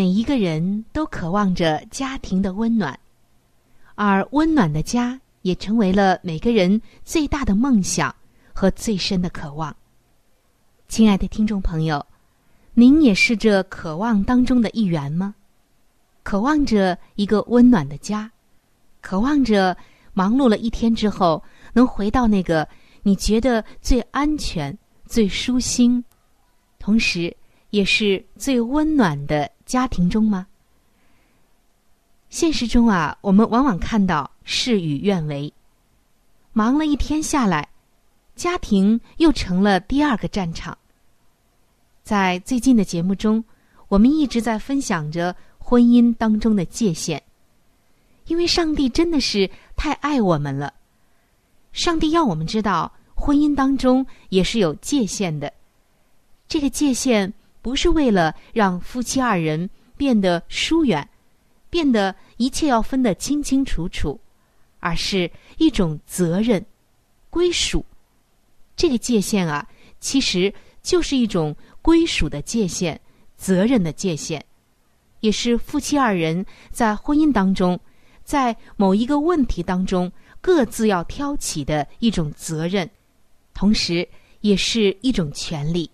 每一个人都渴望着家庭的温暖，而温暖的家也成为了每个人最大的梦想和最深的渴望。亲爱的听众朋友，您也是这渴望当中的一员吗？渴望着一个温暖的家，渴望着忙碌了一天之后能回到那个你觉得最安全、最舒心，同时也是最温暖的。家庭中吗？现实中啊，我们往往看到事与愿违。忙了一天下来，家庭又成了第二个战场。在最近的节目中，我们一直在分享着婚姻当中的界限，因为上帝真的是太爱我们了。上帝要我们知道，婚姻当中也是有界限的。这个界限。不是为了让夫妻二人变得疏远，变得一切要分得清清楚楚，而是一种责任、归属。这个界限啊，其实就是一种归属的界限、责任的界限，也是夫妻二人在婚姻当中，在某一个问题当中各自要挑起的一种责任，同时也是一种权利。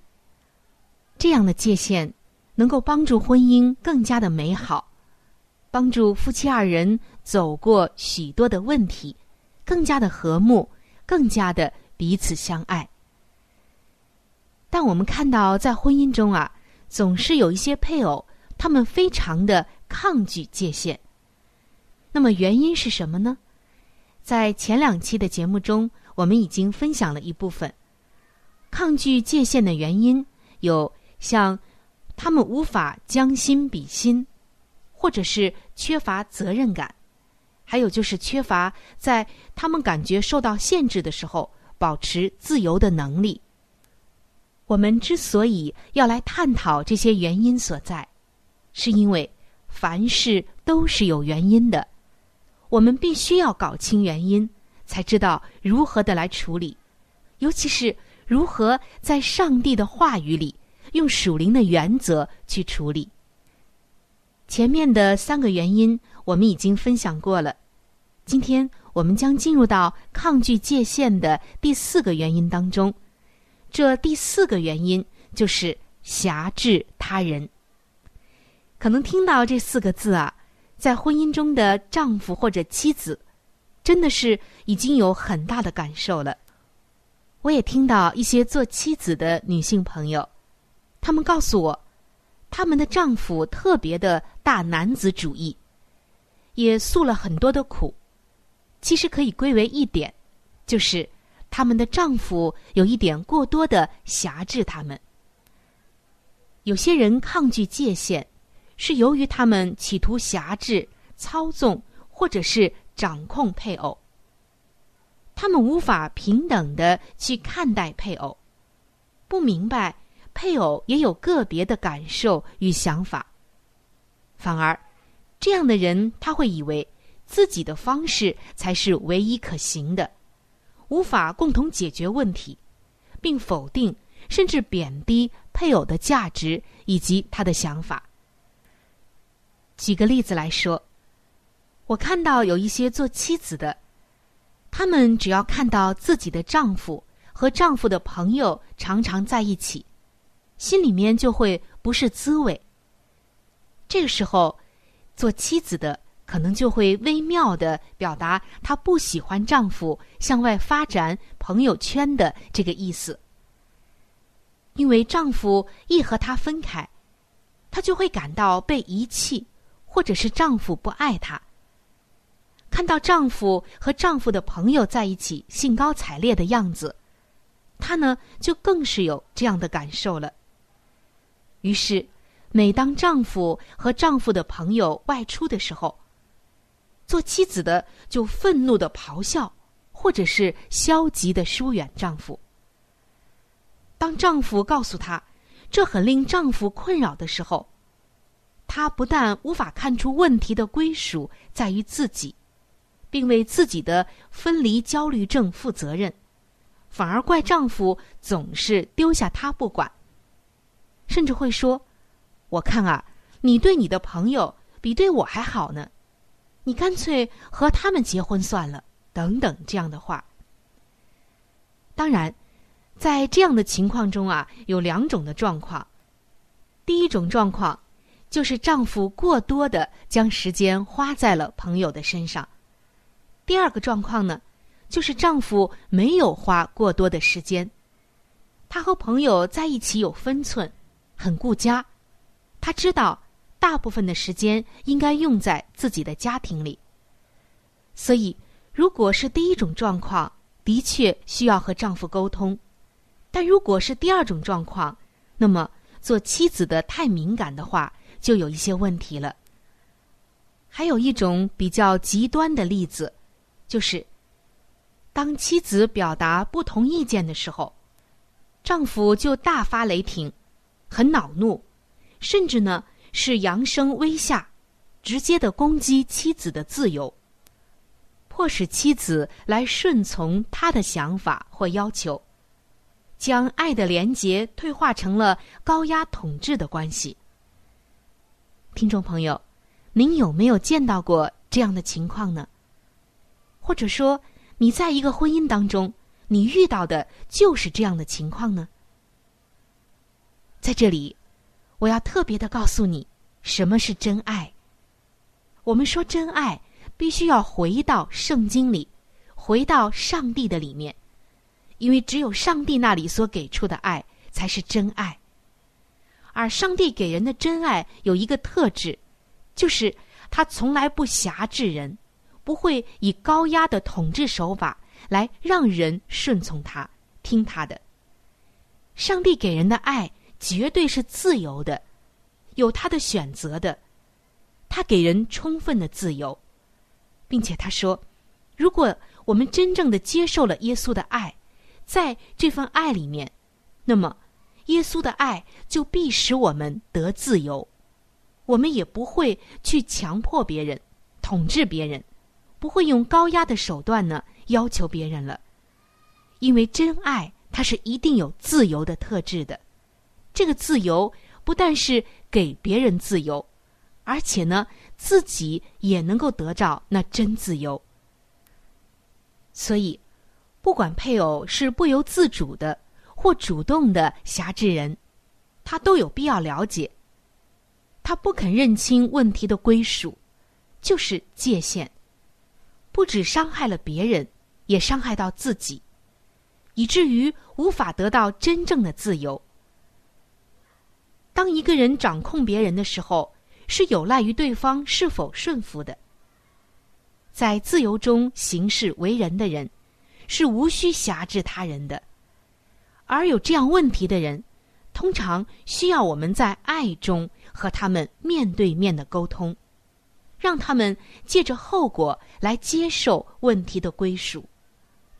这样的界限能够帮助婚姻更加的美好，帮助夫妻二人走过许多的问题，更加的和睦，更加的彼此相爱。但我们看到，在婚姻中啊，总是有一些配偶，他们非常的抗拒界限。那么原因是什么呢？在前两期的节目中，我们已经分享了一部分抗拒界限的原因有。像他们无法将心比心，或者是缺乏责任感，还有就是缺乏在他们感觉受到限制的时候保持自由的能力。我们之所以要来探讨这些原因所在，是因为凡事都是有原因的，我们必须要搞清原因，才知道如何的来处理，尤其是如何在上帝的话语里。用属灵的原则去处理。前面的三个原因我们已经分享过了，今天我们将进入到抗拒界限的第四个原因当中。这第四个原因就是辖制他人。可能听到这四个字啊，在婚姻中的丈夫或者妻子，真的是已经有很大的感受了。我也听到一些做妻子的女性朋友。他们告诉我，他们的丈夫特别的大男子主义，也诉了很多的苦。其实可以归为一点，就是他们的丈夫有一点过多的辖制他们。有些人抗拒界限，是由于他们企图辖制、操纵或者是掌控配偶。他们无法平等的去看待配偶，不明白。配偶也有个别的感受与想法。反而，这样的人他会以为自己的方式才是唯一可行的，无法共同解决问题，并否定甚至贬低配偶的价值以及他的想法。举个例子来说，我看到有一些做妻子的，他们只要看到自己的丈夫和丈夫的朋友常常在一起，心里面就会不是滋味。这个时候，做妻子的可能就会微妙的表达她不喜欢丈夫向外发展朋友圈的这个意思，因为丈夫一和她分开，她就会感到被遗弃，或者是丈夫不爱她。看到丈夫和丈夫的朋友在一起兴高采烈的样子，她呢就更是有这样的感受了。于是。每当丈夫和丈夫的朋友外出的时候，做妻子的就愤怒的咆哮，或者是消极的疏远丈夫。当丈夫告诉她这很令丈夫困扰的时候，她不但无法看出问题的归属在于自己，并为自己的分离焦虑症负责任，反而怪丈夫总是丢下她不管，甚至会说。我看啊，你对你的朋友比对我还好呢，你干脆和他们结婚算了。等等，这样的话。当然，在这样的情况中啊，有两种的状况。第一种状况，就是丈夫过多的将时间花在了朋友的身上；第二个状况呢，就是丈夫没有花过多的时间，他和朋友在一起有分寸，很顾家。他知道，大部分的时间应该用在自己的家庭里。所以，如果是第一种状况，的确需要和丈夫沟通；但如果是第二种状况，那么做妻子的太敏感的话，就有一些问题了。还有一种比较极端的例子，就是当妻子表达不同意见的时候，丈夫就大发雷霆，很恼怒。甚至呢，是扬声威吓，直接的攻击妻子的自由，迫使妻子来顺从他的想法或要求，将爱的连结退化成了高压统治的关系。听众朋友，您有没有见到过这样的情况呢？或者说，你在一个婚姻当中，你遇到的就是这样的情况呢？在这里。我要特别的告诉你，什么是真爱。我们说真爱，必须要回到圣经里，回到上帝的里面，因为只有上帝那里所给出的爱才是真爱。而上帝给人的真爱有一个特质，就是他从来不辖制人，不会以高压的统治手法来让人顺从他、听他的。上帝给人的爱。绝对是自由的，有他的选择的，他给人充分的自由，并且他说，如果我们真正的接受了耶稣的爱，在这份爱里面，那么耶稣的爱就必使我们得自由，我们也不会去强迫别人、统治别人，不会用高压的手段呢要求别人了，因为真爱它是一定有自由的特质的。这个自由不但是给别人自由，而且呢，自己也能够得到那真自由。所以，不管配偶是不由自主的或主动的辖制人，他都有必要了解。他不肯认清问题的归属，就是界限，不只伤害了别人，也伤害到自己，以至于无法得到真正的自由。当一个人掌控别人的时候，是有赖于对方是否顺服的。在自由中行事为人的人，是无需辖制他人的。而有这样问题的人，通常需要我们在爱中和他们面对面的沟通，让他们借着后果来接受问题的归属，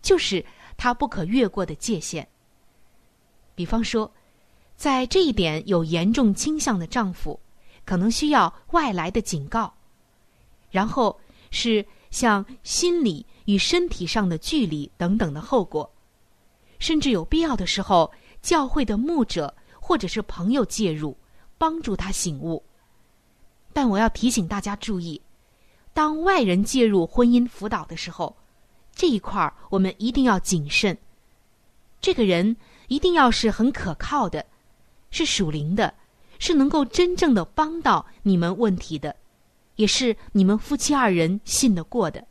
就是他不可越过的界限。比方说。在这一点有严重倾向的丈夫，可能需要外来的警告。然后是像心理与身体上的距离等等的后果，甚至有必要的时候，教会的牧者或者是朋友介入，帮助他醒悟。但我要提醒大家注意，当外人介入婚姻辅导的时候，这一块儿我们一定要谨慎。这个人一定要是很可靠的，是属灵的，是能够真正的帮到你们问题的。也是你们夫妻二人信得过的，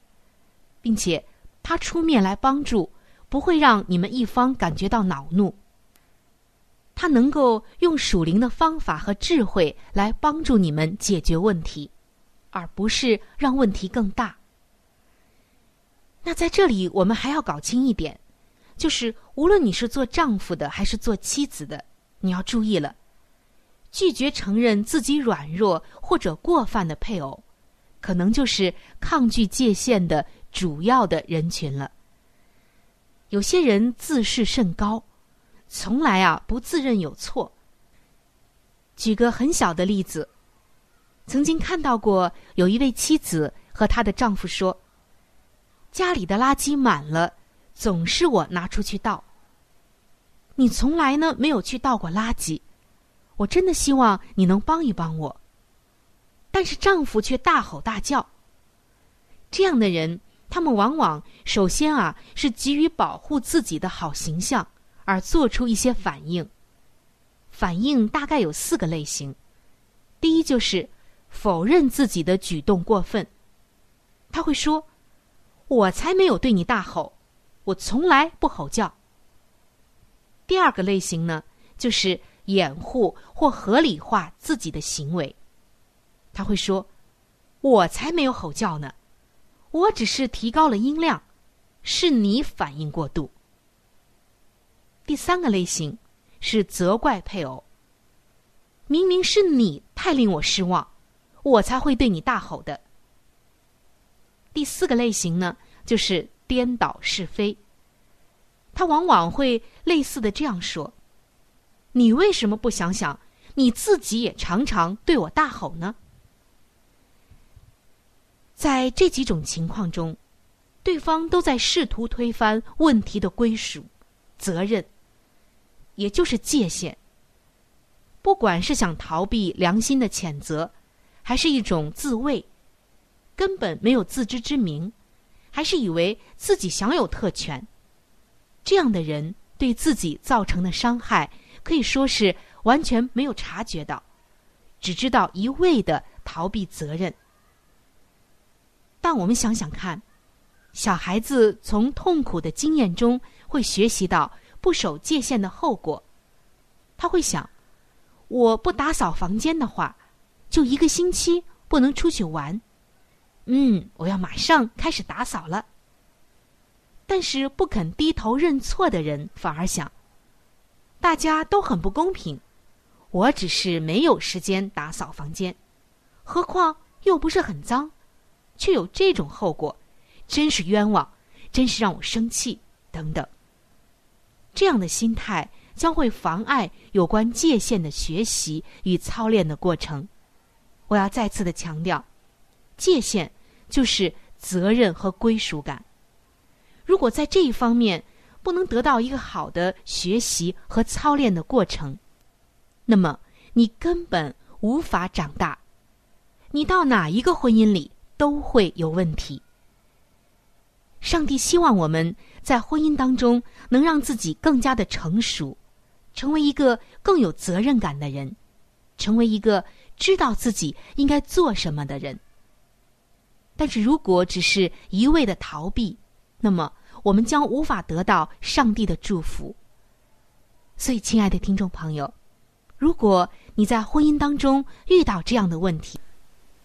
并且他出面来帮助，不会让你们一方感觉到恼怒。他能够用属灵的方法和智慧来帮助你们解决问题，而不是让问题更大。那在这里，我们还要搞清一点，就是无论你是做丈夫的还是做妻子的，你要注意了。拒绝承认自己软弱或者过犯的配偶，可能就是抗拒界限的主要的人群了。有些人自视甚高，从来啊不自认有错。举个很小的例子，曾经看到过有一位妻子和她的丈夫说：“家里的垃圾满了，总是我拿出去倒。你从来呢没有去倒过垃圾。”我真的希望你能帮一帮我，但是丈夫却大吼大叫。这样的人，他们往往首先啊是急于保护自己的好形象，而做出一些反应。反应大概有四个类型：第一就是否认自己的举动过分，他会说：“我才没有对你大吼，我从来不吼叫。”第二个类型呢，就是。掩护或合理化自己的行为，他会说：“我才没有吼叫呢，我只是提高了音量，是你反应过度。”第三个类型是责怪配偶，明明是你太令我失望，我才会对你大吼的。第四个类型呢，就是颠倒是非，他往往会类似的这样说。你为什么不想想，你自己也常常对我大吼呢？在这几种情况中，对方都在试图推翻问题的归属、责任，也就是界限。不管是想逃避良心的谴责，还是一种自卫，根本没有自知之明，还是以为自己享有特权，这样的人对自己造成的伤害。可以说是完全没有察觉到，只知道一味的逃避责任。但我们想想看，小孩子从痛苦的经验中会学习到不守界限的后果。他会想：我不打扫房间的话，就一个星期不能出去玩。嗯，我要马上开始打扫了。但是不肯低头认错的人反而想。大家都很不公平，我只是没有时间打扫房间，何况又不是很脏，却有这种后果，真是冤枉，真是让我生气等等。这样的心态将会妨碍有关界限的学习与操练的过程。我要再次的强调，界限就是责任和归属感。如果在这一方面，不能得到一个好的学习和操练的过程，那么你根本无法长大。你到哪一个婚姻里都会有问题。上帝希望我们在婚姻当中能让自己更加的成熟，成为一个更有责任感的人，成为一个知道自己应该做什么的人。但是如果只是一味的逃避，那么。我们将无法得到上帝的祝福。所以，亲爱的听众朋友，如果你在婚姻当中遇到这样的问题，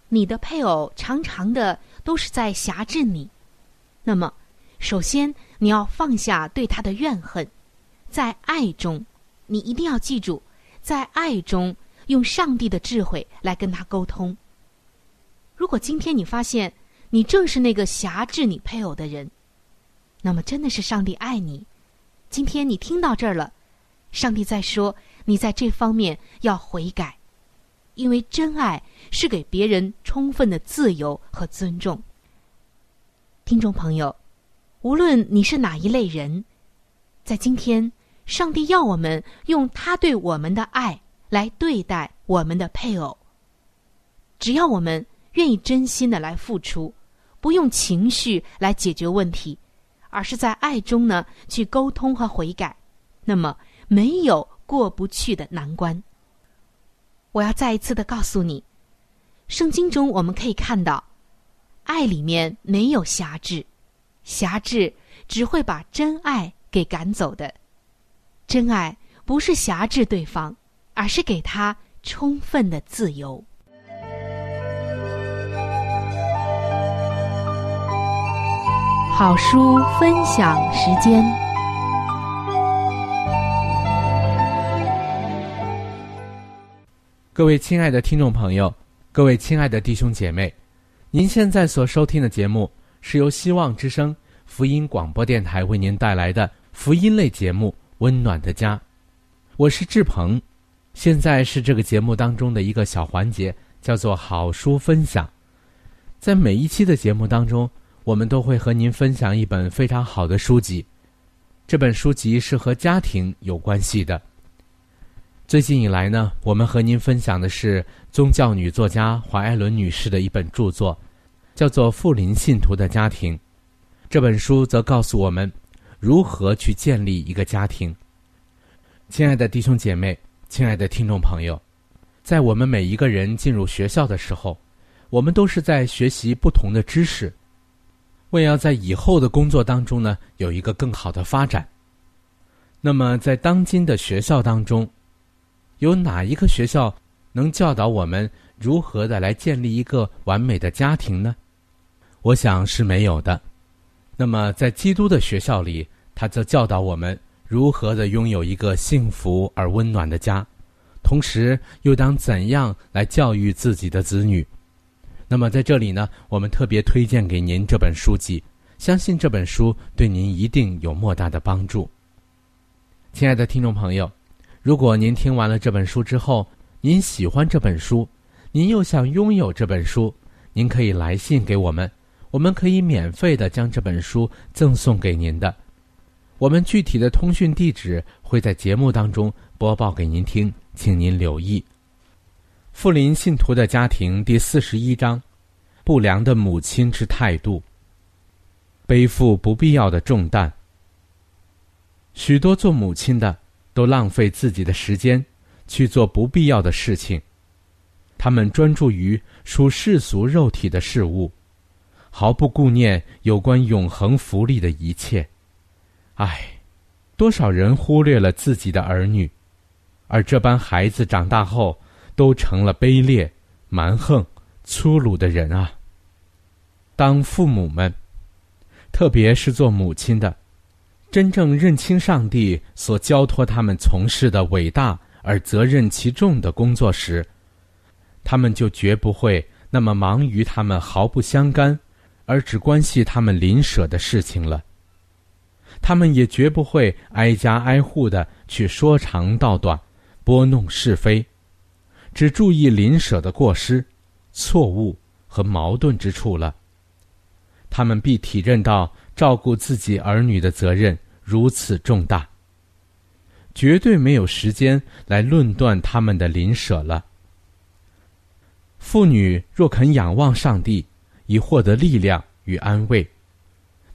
你的配偶常常的都是在辖制你，那么，首先你要放下对他的怨恨，在爱中，你一定要记住，在爱中用上帝的智慧来跟他沟通。如果今天你发现你正是那个辖制你配偶的人，那么，真的是上帝爱你。今天你听到这儿了，上帝在说：“你在这方面要悔改，因为真爱是给别人充分的自由和尊重。听众朋友，无论你是哪一类人，在今天，上帝要我们用他对我们的爱来对待我们的配偶。只要我们愿意真心的来付出，不用情绪来解决问题，而是在爱中呢去沟通和悔改，那么没有过不去的难关。我要再一次的告诉你，圣经中我们可以看到。爱里面没有辖制，辖制只会把真爱给赶走的。真爱不是辖制对方，而是给他充分的自由。好书分享时间，各位亲爱的听众朋友，各位亲爱的弟兄姐妹。您现在所收听的节目是由希望之声福音广播电台为您带来的福音类节目《温暖的家》，我是志鹏。现在是这个节目当中的一个小环节，叫做好书分享。在每一期的节目当中，我们都会和您分享一本非常好的书籍。这本书籍是和家庭有关系的。最近以来呢，我们和您分享的是宗教女作家华艾伦女士的一本著作，叫做《富林信徒的家庭》。这本书则告诉我们如何去建立一个家庭。亲爱的弟兄姐妹，亲爱的听众朋友，在我们每一个人进入学校的时候，我们都是在学习不同的知识，为要在以后的工作当中呢有一个更好的发展。那么，在当今的学校当中，有哪一个学校能教导我们如何的来建立一个完美的家庭呢？我想是没有的。那么，在基督的学校里，他则教导我们如何的拥有一个幸福而温暖的家，同时又当怎样来教育自己的子女。那么，在这里呢，我们特别推荐给您这本书籍，相信这本书对您一定有莫大的帮助。亲爱的听众朋友。如果您听完了这本书之后，您喜欢这本书，您又想拥有这本书，您可以来信给我们，我们可以免费的将这本书赠送给您的。我们具体的通讯地址会在节目当中播报给您听，请您留意。富林信徒的家庭第四十一章：不良的母亲之态度，背负不必要的重担。许多做母亲的。都浪费自己的时间去做不必要的事情，他们专注于属世俗肉体的事物，毫不顾念有关永恒福利的一切。唉，多少人忽略了自己的儿女，而这般孩子长大后都成了卑劣、蛮横、粗鲁的人啊！当父母们，特别是做母亲的。真正认清上帝所交托他们从事的伟大而责任其重的工作时，他们就绝不会那么忙于他们毫不相干，而只关系他们邻舍的事情了。他们也绝不会挨家挨户的去说长道短，拨弄是非，只注意邻舍的过失、错误和矛盾之处了。他们必体认到。照顾自己儿女的责任如此重大，绝对没有时间来论断他们的邻舍了。妇女若肯仰望上帝，以获得力量与安慰，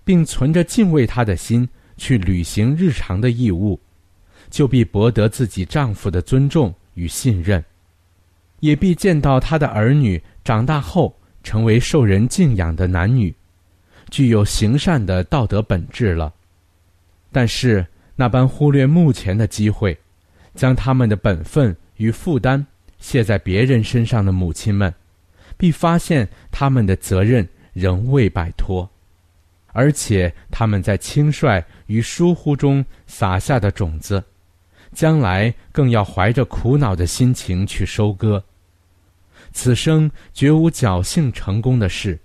并存着敬畏他的心去履行日常的义务，就必博得自己丈夫的尊重与信任，也必见到他的儿女长大后成为受人敬仰的男女。具有行善的道德本质了，但是那般忽略目前的机会，将他们的本分与负担卸在别人身上的母亲们，必发现他们的责任仍未摆脱，而且他们在轻率与疏忽中撒下的种子，将来更要怀着苦恼的心情去收割。此生绝无侥幸成功的事。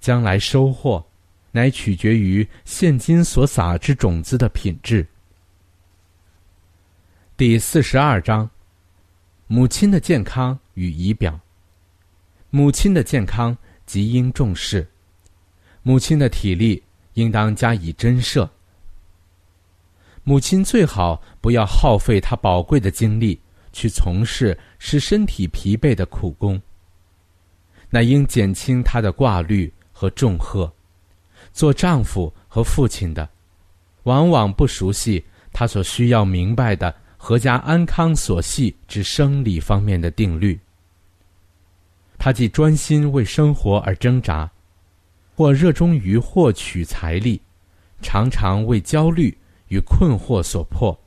将来收获，乃取决于现今所撒之种子的品质。第四十二章：母亲的健康与仪表。母亲的健康极应重视，母亲的体力应当加以珍摄。母亲最好不要耗费他宝贵的精力去从事使身体疲惫的苦工。那应减轻她的挂虑和重荷。做丈夫和父亲的，往往不熟悉他所需要明白的。阖家安康所系之生理方面的定律。他既专心为生活而挣扎，或热衷于获取财力，常常为焦虑与困惑所迫，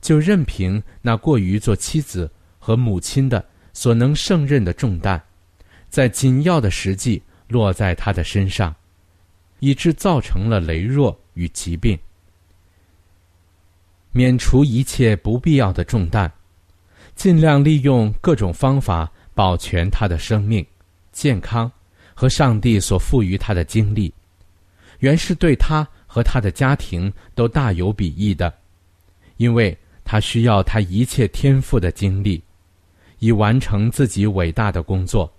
就任凭那过于做妻子和母亲的所能胜任的重担，在紧要的时际落在他的身上，以致造成了羸弱与疾病。免除一切不必要的重担，尽量利用各种方法保全他的生命、健康和上帝所赋予他的精力，原是对他和他的家庭都大有裨益的，因为他需要他一切天赋的精力，以完成自己伟大的工作。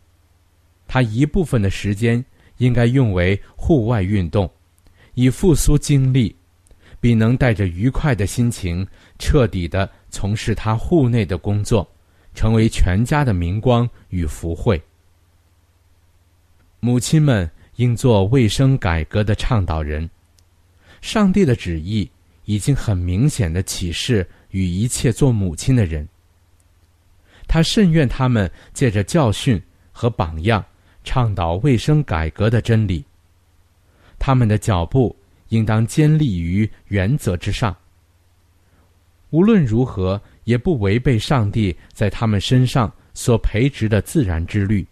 他一部分的时间应该用为户外运动，以复苏精力。必能带着愉快的心情，彻底的从事他户内的工作，成为全家的明光与福慧。母亲们应做卫生改革的倡导人。上帝的旨意已经很明显的启示与一切做母亲的人。他甚愿他们借着教训和榜样，倡导卫生改革的真理。他们的脚步。应当坚立于原则之上。无论如何，也不违背上帝在他们身上所培植的自然之律。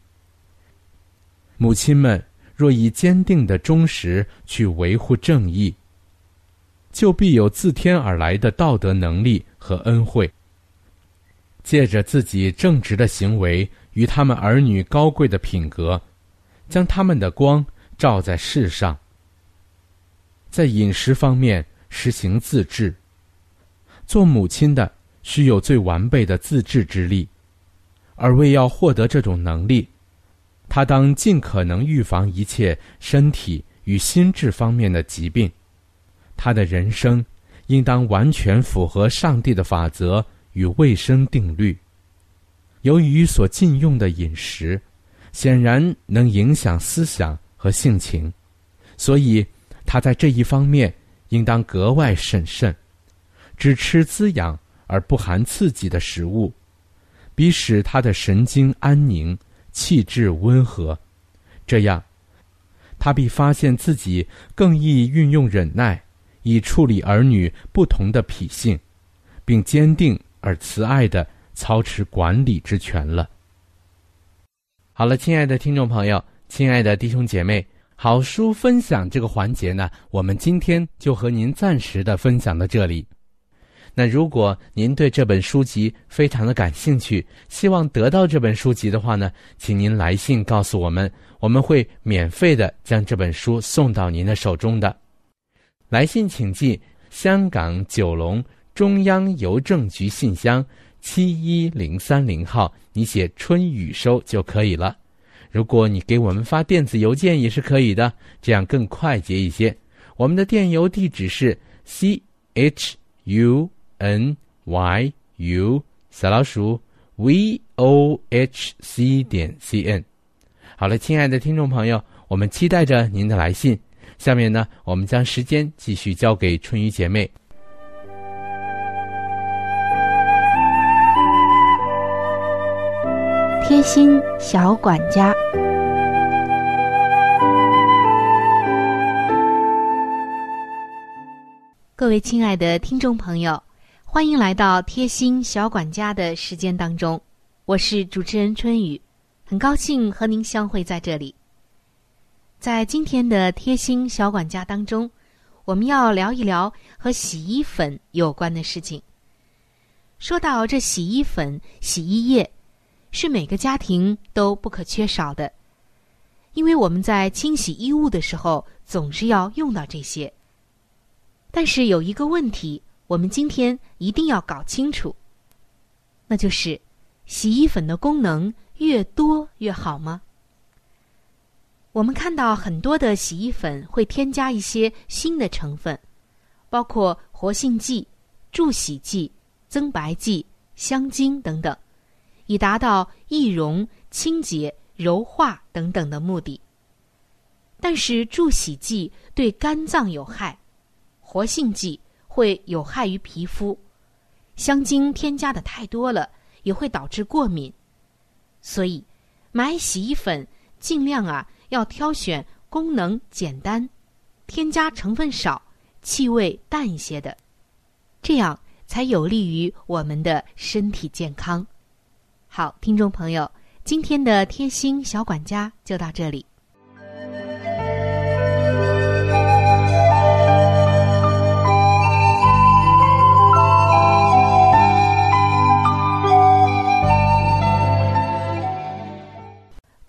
母亲们若以坚定的忠实去维护正义，就必有自天而来的道德能力和恩惠，借着自己正直的行为与他们儿女高贵的品格，将他们的光照在世上。在饮食方面实行自制。做母亲的需有最完备的自制之力，而为要获得这种能力，他当尽可能预防一切身体与心智方面的疾病。他的人生应当完全符合上帝的法则与卫生定律。由于所禁用的饮食，显然能影响思想和性情，所以。他在这一方面应当格外审慎，只吃滋养而不含刺激的食物，比使他的神经安宁、气质温和。这样，他必发现自己更易运用忍耐，以处理儿女不同的脾性，并坚定而慈爱的操持管理之权了。好了，亲爱的听众朋友，亲爱的弟兄姐妹。好书分享这个环节呢，我们今天就和您暂时的分享到这里。那如果您对这本书籍非常的感兴趣，希望得到这本书籍的话呢，请您来信告诉我们，我们会免费的将这本书送到您的手中的。来信请寄香港九龙中央邮政局信箱七一零三零号，你写“春雨收”就可以了。如果你给我们发电子邮件也是可以的，这样更快捷一些。我们的电邮地址是 c h u n y u 小老鼠 v o h c 点 c n。好了，亲爱的听众朋友，我们期待着您的来信。下面呢，我们将时间继续交给春雨姐妹。贴心小管家，各位亲爱的听众朋友，欢迎来到贴心小管家的时间当中。我是主持人春雨，很高兴和您相会在这里。在今天的贴心小管家当中，我们要聊一聊和洗衣粉有关的事情。说到这洗衣粉、洗衣液。是每个家庭都不可缺少的，因为我们在清洗衣物的时候总是要用到这些。但是有一个问题，我们今天一定要搞清楚，那就是洗衣粉的功能越多越好吗？我们看到很多的洗衣粉会添加一些新的成分，包括活性剂、助洗剂、增白剂、香精等等，以达到易溶、清洁、柔化等等的目的。但是助洗剂对肝脏有害，活性剂会有害于皮肤，香精添加的太多了也会导致过敏。所以，买洗衣粉尽量啊。要挑选功能简单、添加成分少、气味淡一些的，这样才有利于我们的身体健康。好，听众朋友，今天的贴心小管家就到这里。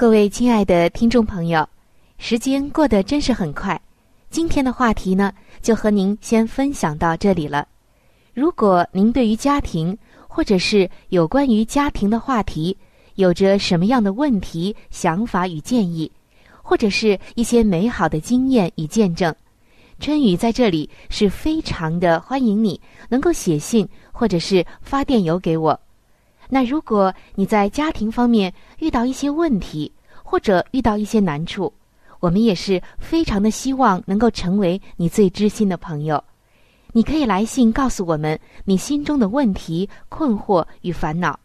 各位亲爱的听众朋友，时间过得真是很快。今天的话题呢，就和您先分享到这里了。如果您对于家庭或者是有关于家庭的话题，有着什么样的问题、想法与建议，或者是一些美好的经验与见证，春雨在这里是非常的欢迎你能够写信或者是发电邮给我。那如果你在家庭方面遇到一些问题，或者遇到一些难处，我们也是非常的希望能够成为你最知心的朋友。你可以来信告诉我们你心中的问题、困惑与烦恼，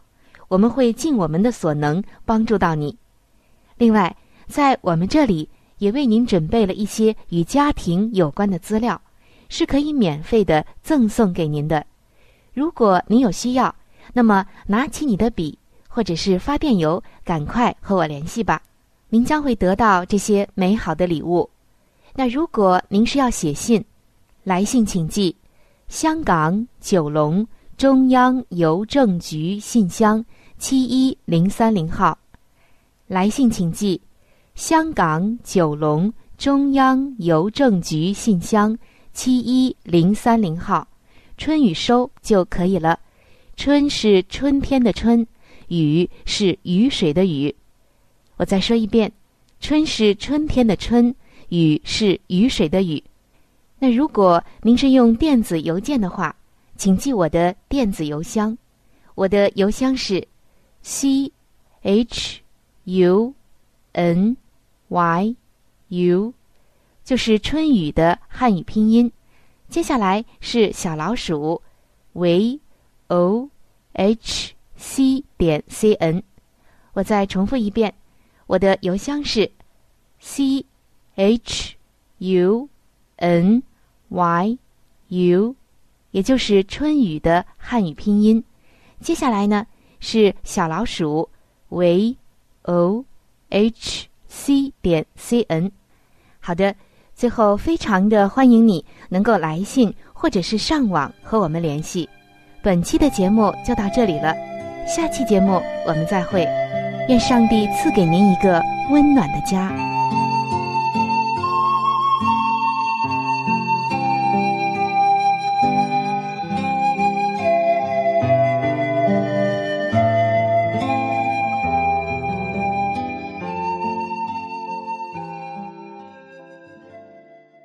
我们会尽我们的所能帮助到你。另外，在我们这里也为您准备了一些与家庭有关的资料，是可以免费的赠送给您的。如果您有需要。那么，拿起你的笔，或者是发电邮，赶快和我联系吧。您将会得到这些美好的礼物。那如果您是要写信，来信请寄香港九龙中央邮政局信箱七一零三零号。来信请寄香港九龙中央邮政局信箱七一零三零号，春雨收就可以了。春是春天的春，雨是雨水的雨。我再说一遍，春是春天的春，雨是雨水的雨。那如果您是用电子邮件的话，请记我的电子邮箱，我的邮箱是 c h u n y u，就是春雨的汉语拼音。接下来是小老鼠 v。o h c 点 c n，我再重复一遍，我的邮箱是 c h u n y u，也就是春雨的汉语拼音。接下来呢是小老鼠 v o h c 点 c n。好的，最后非常的欢迎你能够来信或者是上网和我们联系。本期的节目就到这里了，下期节目我们再会，愿上帝赐给您一个温暖的家。